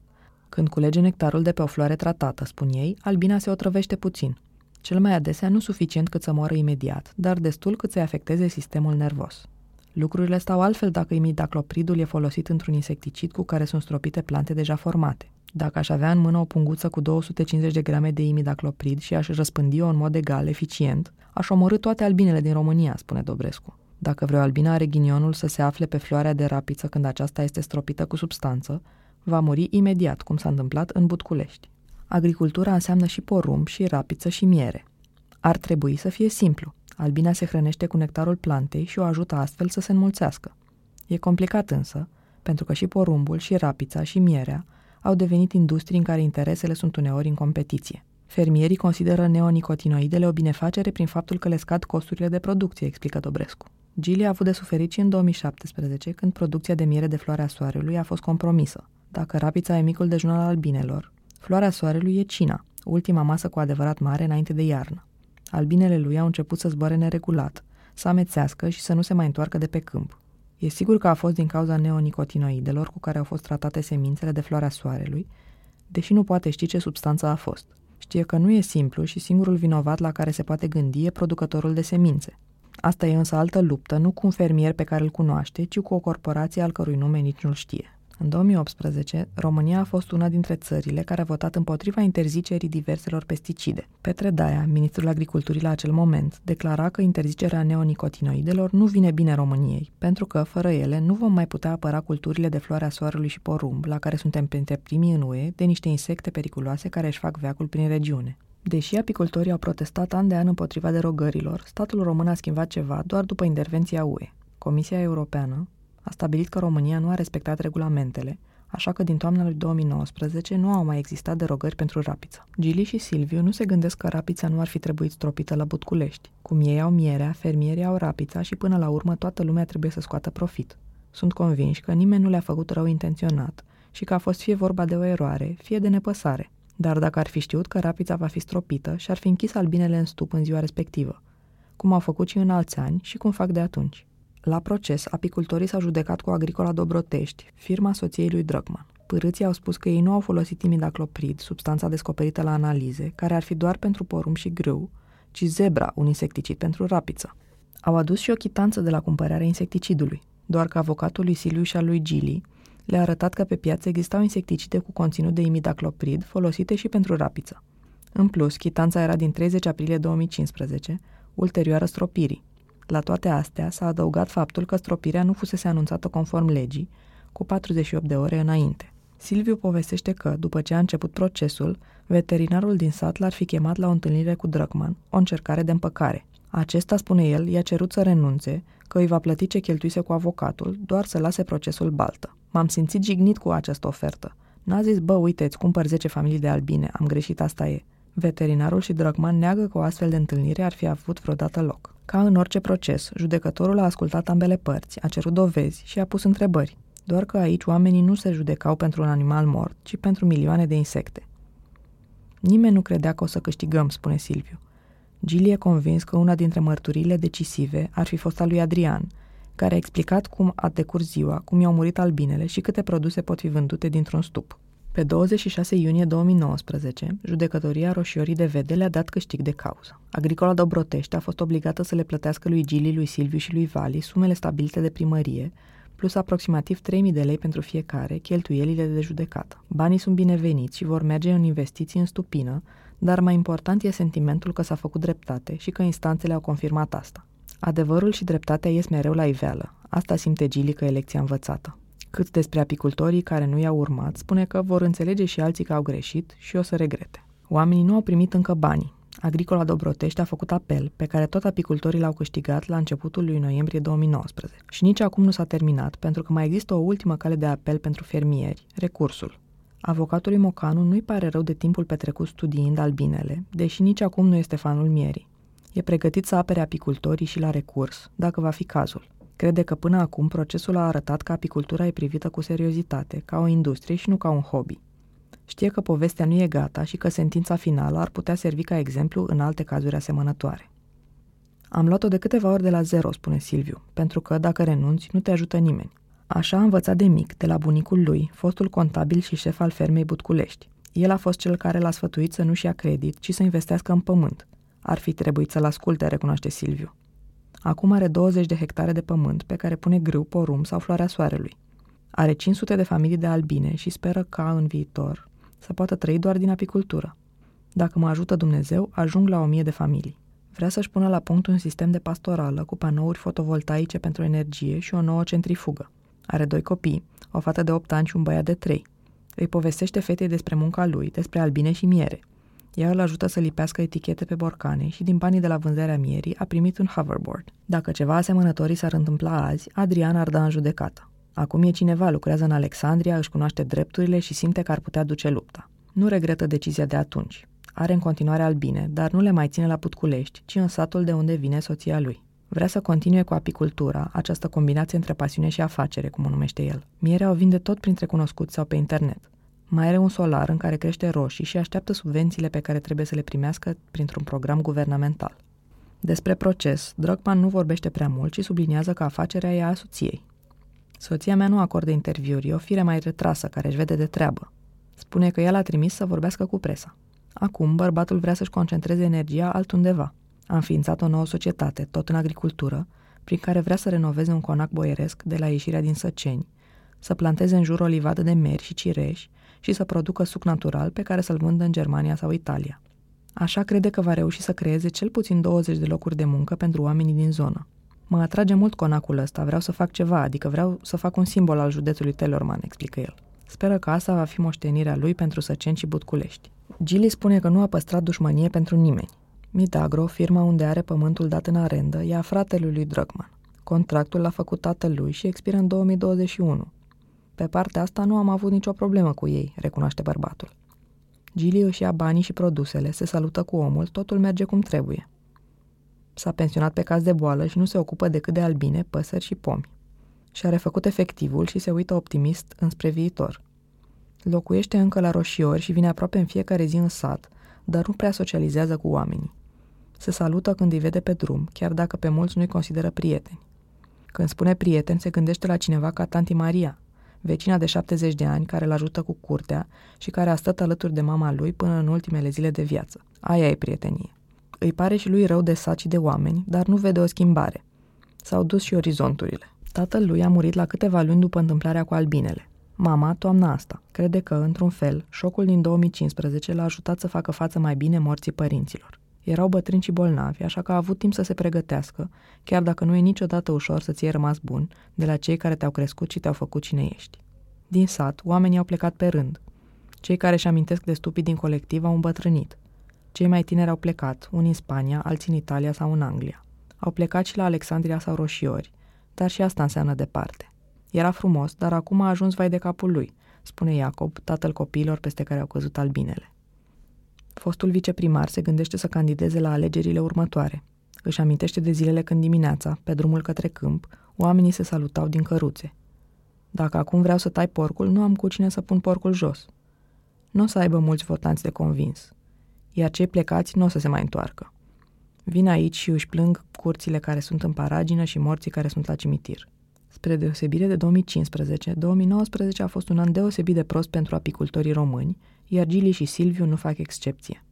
Când culege nectarul de pe o floare tratată, spun ei, albina se otrăvește puțin. Cel mai adesea nu suficient cât să moară imediat, dar destul cât să-i afecteze sistemul nervos. Lucrurile stau altfel dacă imidaclopridul e folosit într-un insecticid cu care sunt stropite plante deja formate. Dacă aș avea în mână o punguță cu 250 de grame de imidacloprid și aș răspândi-o în mod egal, eficient, aș omorâ toate albinele din România, spune Dobrescu. Dacă vreo albină are ghinionul să se afle pe floarea de rapiță când aceasta este stropită cu substanță, va muri imediat, cum s-a întâmplat în Butculești. Agricultura înseamnă și porumb, și rapiță, și miere. Ar trebui să fie simplu. Albina se hrănește cu nectarul plantei și o ajută astfel să se înmulțească. E complicat însă, pentru că și porumbul, și rapița, și mierea au devenit industrii în care interesele sunt uneori în competiție. Fermierii consideră neonicotinoidele o binefacere prin faptul că le scad costurile de producție, explică Dobrescu. Gili a avut de suferit și în 2017, când producția de miere de floarea soarelui a fost compromisă. Dacă rapița e micul dejun al albinelor, floarea soarelui e cina, ultima masă cu adevărat mare înainte de iarnă. Albinele lui au început să zboare neregulat, să amețească și să nu se mai întoarcă de pe câmp. E sigur că a fost din cauza neonicotinoidelor cu care au fost tratate semințele de floarea soarelui, deși nu poate ști ce substanță a fost. Știe că nu e simplu și singurul vinovat la care se poate gândi e producătorul de semințe. Asta e însă altă luptă, nu cu un fermier pe care îl cunoaște, ci cu o corporație al cărui nume nici nu-l știe. În 2018, România a fost una dintre țările care a votat împotriva interzicerii diverselor pesticide. Petre Daia, ministrul agriculturii la acel moment, declara că interzicerea neonicotinoidelor nu vine bine României, pentru că, fără ele, nu vom mai putea apăra culturile de floarea soarelui și porumb, la care suntem printre primii în UE, de niște insecte periculoase care își fac veacul prin regiune. Deși apicultorii au protestat an de an împotriva derogărilor, statul român a schimbat ceva doar după intervenția UE. Comisia Europeană, a stabilit că România nu a respectat regulamentele, așa că din toamna lui 2019 nu au mai existat derogări pentru rapiță. Gili și Silviu nu se gândesc că rapița nu ar fi trebuit stropită la Butculești. Cum ei au mierea, fermierii au rapița și până la urmă toată lumea trebuie să scoată profit. Sunt convinși că nimeni nu le-a făcut rău intenționat și că a fost fie vorba de o eroare, fie de nepăsare. Dar dacă ar fi știut că rapița va fi stropită, și-ar fi închis albinele în stup în ziua respectivă, cum au făcut și în alți ani și cum fac de atunci. La proces, apicultorii s-au judecat cu Agricola Dobrotești, firma soției lui Drăcman. Părâții au spus că ei nu au folosit imidacloprid, substanța descoperită la analize, care ar fi doar pentru porumb și grâu, ci zebra, un insecticid pentru rapiță. Au adus și o chitanță de la cumpărarea insecticidului, doar că avocatul lui Siliu și al lui Gili le-a arătat că pe piață existau insecticide cu conținut de imidacloprid folosite și pentru rapiță. În plus, chitanța era din 30 aprilie 2015, ulterioară stropirii. La toate astea s-a adăugat faptul că stropirea nu fusese anunțată conform legii, cu 48 de ore înainte. Silviu povestește că, după ce a început procesul, veterinarul din sat l-ar fi chemat la o întâlnire cu Drăcman, o încercare de împăcare. Acesta, spune el, i-a cerut să renunțe, că îi va plăti ce cheltuise cu avocatul, doar să lase procesul baltă. M-am simțit jignit cu această ofertă. N-a zis, bă, uite, îți cumpăr 10 familii de albine, am greșit, asta e. Veterinarul și Drăgman neagă că o astfel de întâlnire ar fi avut vreodată loc. Ca în orice proces, judecătorul a ascultat ambele părți, a cerut dovezi și a pus întrebări. Doar că aici oamenii nu se judecau pentru un animal mort, ci pentru milioane de insecte. Nimeni nu credea că o să câștigăm, spune Silviu. Gilly e convins că una dintre mărturile decisive ar fi fost a lui Adrian, care a explicat cum a decurs ziua, cum i-au murit albinele și câte produse pot fi vândute dintr-un stup. Pe 26 iunie 2019, judecătoria Roșiorii de Vede le-a dat câștig de cauză. Agricola Dobrotești a fost obligată să le plătească lui Gili, lui Silviu și lui Vali sumele stabilite de primărie, plus aproximativ 3.000 de lei pentru fiecare, cheltuielile de judecată. Banii sunt bineveniți și vor merge în investiții în stupină, dar mai important e sentimentul că s-a făcut dreptate și că instanțele au confirmat asta. Adevărul și dreptatea ies mereu la iveală. Asta simte Gili că e lecția învățată. Cât despre apicultorii care nu i-au urmat, spune că vor înțelege și alții că au greșit și o să regrete. Oamenii nu au primit încă banii. Agricola Dobrotești a făcut apel, pe care tot apicultorii l-au câștigat la începutul lui noiembrie 2019. Și nici acum nu s-a terminat, pentru că mai există o ultimă cale de apel pentru fermieri, recursul. Avocatului Mocanu nu-i pare rău de timpul petrecut studiind albinele, deși nici acum nu este fanul mierii. E pregătit să apere apicultorii și la recurs, dacă va fi cazul. Crede că până acum procesul a arătat că apicultura e privită cu seriozitate, ca o industrie și nu ca un hobby. Știe că povestea nu e gata și că sentința finală ar putea servi ca exemplu în alte cazuri asemănătoare. Am luat-o de câteva ori de la zero, spune Silviu, pentru că, dacă renunți, nu te ajută nimeni. Așa a învățat de mic, de la bunicul lui, fostul contabil și șef al fermei Butculești. El a fost cel care l-a sfătuit să nu-și ia credit, ci să investească în pământ. Ar fi trebuit să-l asculte, recunoaște Silviu. Acum are 20 de hectare de pământ pe care pune grâu, porum sau floarea soarelui. Are 500 de familii de albine și speră ca, în viitor, să poată trăi doar din apicultură. Dacă mă ajută Dumnezeu, ajung la 1000 de familii. Vrea să-și pună la punct un sistem de pastorală cu panouri fotovoltaice pentru energie și o nouă centrifugă. Are doi copii, o fată de 8 ani și un băiat de 3. Îi povestește fetei despre munca lui, despre albine și miere. Ea îl ajută să lipească etichete pe borcane și din banii de la vânzarea mierii a primit un hoverboard. Dacă ceva asemănătorii s-ar întâmpla azi, Adrian ar da în judecată. Acum e cineva, lucrează în Alexandria, își cunoaște drepturile și simte că ar putea duce lupta. Nu regretă decizia de atunci. Are în continuare albine, dar nu le mai ține la Putculești, ci în satul de unde vine soția lui. Vrea să continue cu apicultura, această combinație între pasiune și afacere, cum o numește el. Mierea o vinde tot printre cunoscuți sau pe internet. Mai are un solar în care crește roșii și așteaptă subvențiile pe care trebuie să le primească printr-un program guvernamental. Despre proces, Drogman nu vorbește prea mult, ci subliniază că afacerea e a soției. Soția mea nu acordă interviuri, e o fire mai retrasă care își vede de treabă. Spune că el a trimis să vorbească cu presa. Acum, bărbatul vrea să-și concentreze energia altundeva. A înființat o nouă societate, tot în agricultură, prin care vrea să renoveze un conac boieresc de la ieșirea din Săceni, să planteze în jur o livadă de meri și cireși și să producă suc natural pe care să-l vândă în Germania sau Italia. Așa crede că va reuși să creeze cel puțin 20 de locuri de muncă pentru oamenii din zonă. Mă atrage mult conacul ăsta, vreau să fac ceva, adică vreau să fac un simbol al județului Telorman, explică el. Speră că asta va fi moștenirea lui pentru Săceni și Butculești. Gili spune că nu a păstrat dușmănie pentru nimeni. Midagro, firma unde are pământul dat în arendă, e a fratelui lui Drăgman. Contractul l-a făcut tatălui și expiră în 2021. Pe partea asta nu am avut nicio problemă cu ei, recunoaște bărbatul. Gili își ia banii și produsele, se salută cu omul, totul merge cum trebuie. S-a pensionat pe caz de boală și nu se ocupă decât de albine, păsări și pomi. Și-a refăcut efectivul și se uită optimist înspre viitor. Locuiește încă la roșiori și vine aproape în fiecare zi în sat, dar nu prea socializează cu oamenii. Se salută când îi vede pe drum, chiar dacă pe mulți nu-i consideră prieteni. Când spune prieten, se gândește la cineva ca tanti Maria, vecina de 70 de ani care îl ajută cu curtea și care a stat alături de mama lui până în ultimele zile de viață. Aia e prietenie. Îi pare și lui rău de saci de oameni, dar nu vede o schimbare. S-au dus și orizonturile. Tatăl lui a murit la câteva luni după întâmplarea cu albinele. Mama, toamna asta, crede că, într-un fel, șocul din 2015 l-a ajutat să facă față mai bine morții părinților. Erau bătrâni și bolnavi, așa că a avut timp să se pregătească, chiar dacă nu e niciodată ușor să ți rămas bun de la cei care te-au crescut și te-au făcut cine ești. Din sat, oamenii au plecat pe rând. Cei care își amintesc de stupii din colectiv au îmbătrânit. Cei mai tineri au plecat, unii în Spania, alții în Italia sau în Anglia. Au plecat și la Alexandria sau Roșiori, dar și asta înseamnă departe. Era frumos, dar acum a ajuns vai de capul lui, spune Iacob, tatăl copiilor peste care au căzut albinele. Fostul viceprimar se gândește să candideze la alegerile următoare. Își amintește de zilele când dimineața, pe drumul către câmp, oamenii se salutau din căruțe. Dacă acum vreau să tai porcul, nu am cu cine să pun porcul jos. Nu o să aibă mulți votanți de convins, iar cei plecați nu o să se mai întoarcă. Vin aici și își plâng curțile care sunt în paragină și morții care sunt la cimitir. Spre deosebire de 2015, 2019 a fost un an deosebit de prost pentru apicultorii români, iar Gili și Silviu nu fac excepție.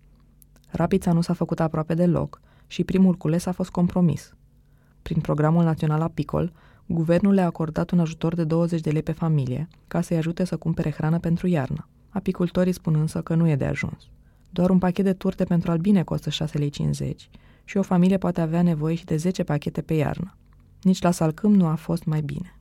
Rapița nu s-a făcut aproape deloc și primul cules a fost compromis. Prin programul național apicol, guvernul le-a acordat un ajutor de 20 de lei pe familie ca să-i ajute să cumpere hrană pentru iarnă. Apicultorii spun însă că nu e de ajuns. Doar un pachet de turte pentru albine costă 6,50 lei și o familie poate avea nevoie și de 10 pachete pe iarnă. Nici la salcâm nu a fost mai bine.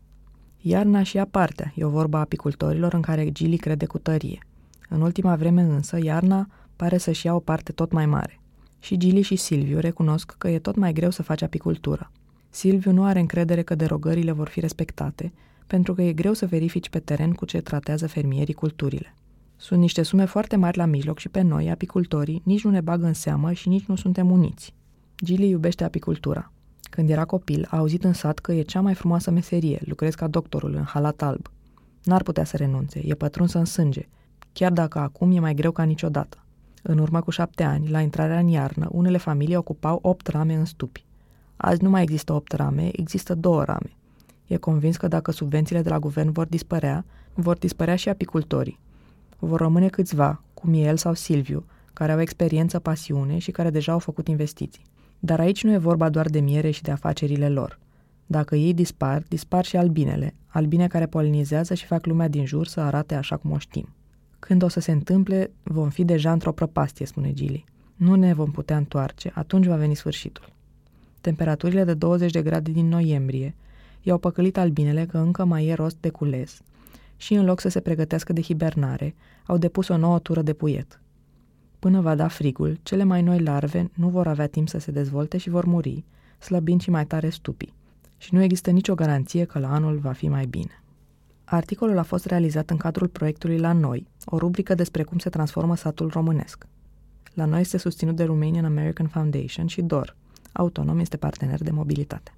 Iarna și aparte, e o vorba apicultorilor în care Gili crede cu tărie. În ultima vreme însă, iarna pare să-și ia o parte tot mai mare. Și Gili și Silviu recunosc că e tot mai greu să faci apicultură. Silviu nu are încredere că derogările vor fi respectate, pentru că e greu să verifici pe teren cu ce tratează fermierii culturile. Sunt niște sume foarte mari la mijloc și pe noi, apicultorii, nici nu ne bagă în seamă și nici nu suntem uniți. Gili iubește apicultura. Când era copil, a auzit în sat că e cea mai frumoasă meserie, lucrez ca doctorul în halat alb. N-ar putea să renunțe, e pătrunsă în sânge, chiar dacă acum e mai greu ca niciodată. În urmă cu șapte ani, la intrarea în iarnă, unele familii ocupau opt rame în stupi. Azi nu mai există opt rame, există două rame. E convins că dacă subvențiile de la guvern vor dispărea, vor dispărea și apicultorii. Vor rămâne câțiva, cum e el sau Silviu, care au experiență, pasiune și care deja au făcut investiții. Dar aici nu e vorba doar de miere și de afacerile lor. Dacă ei dispar, dispar și albinele, albine care polinizează și fac lumea din jur să arate așa cum o știm. Când o să se întâmple, vom fi deja într-o prăpastie, spune Gili. Nu ne vom putea întoarce, atunci va veni sfârșitul. Temperaturile de 20 de grade din noiembrie i-au păcălit albinele că încă mai e rost de cules și în loc să se pregătească de hibernare, au depus o nouă tură de puiet. Până va da frigul, cele mai noi larve nu vor avea timp să se dezvolte și vor muri, slăbind și mai tare stupii. Și nu există nicio garanție că la anul va fi mai bine. Articolul a fost realizat în cadrul proiectului La Noi, o rubrică despre cum se transformă satul românesc. La Noi este susținut de Romanian American Foundation și DOR. Autonom este partener de mobilitate.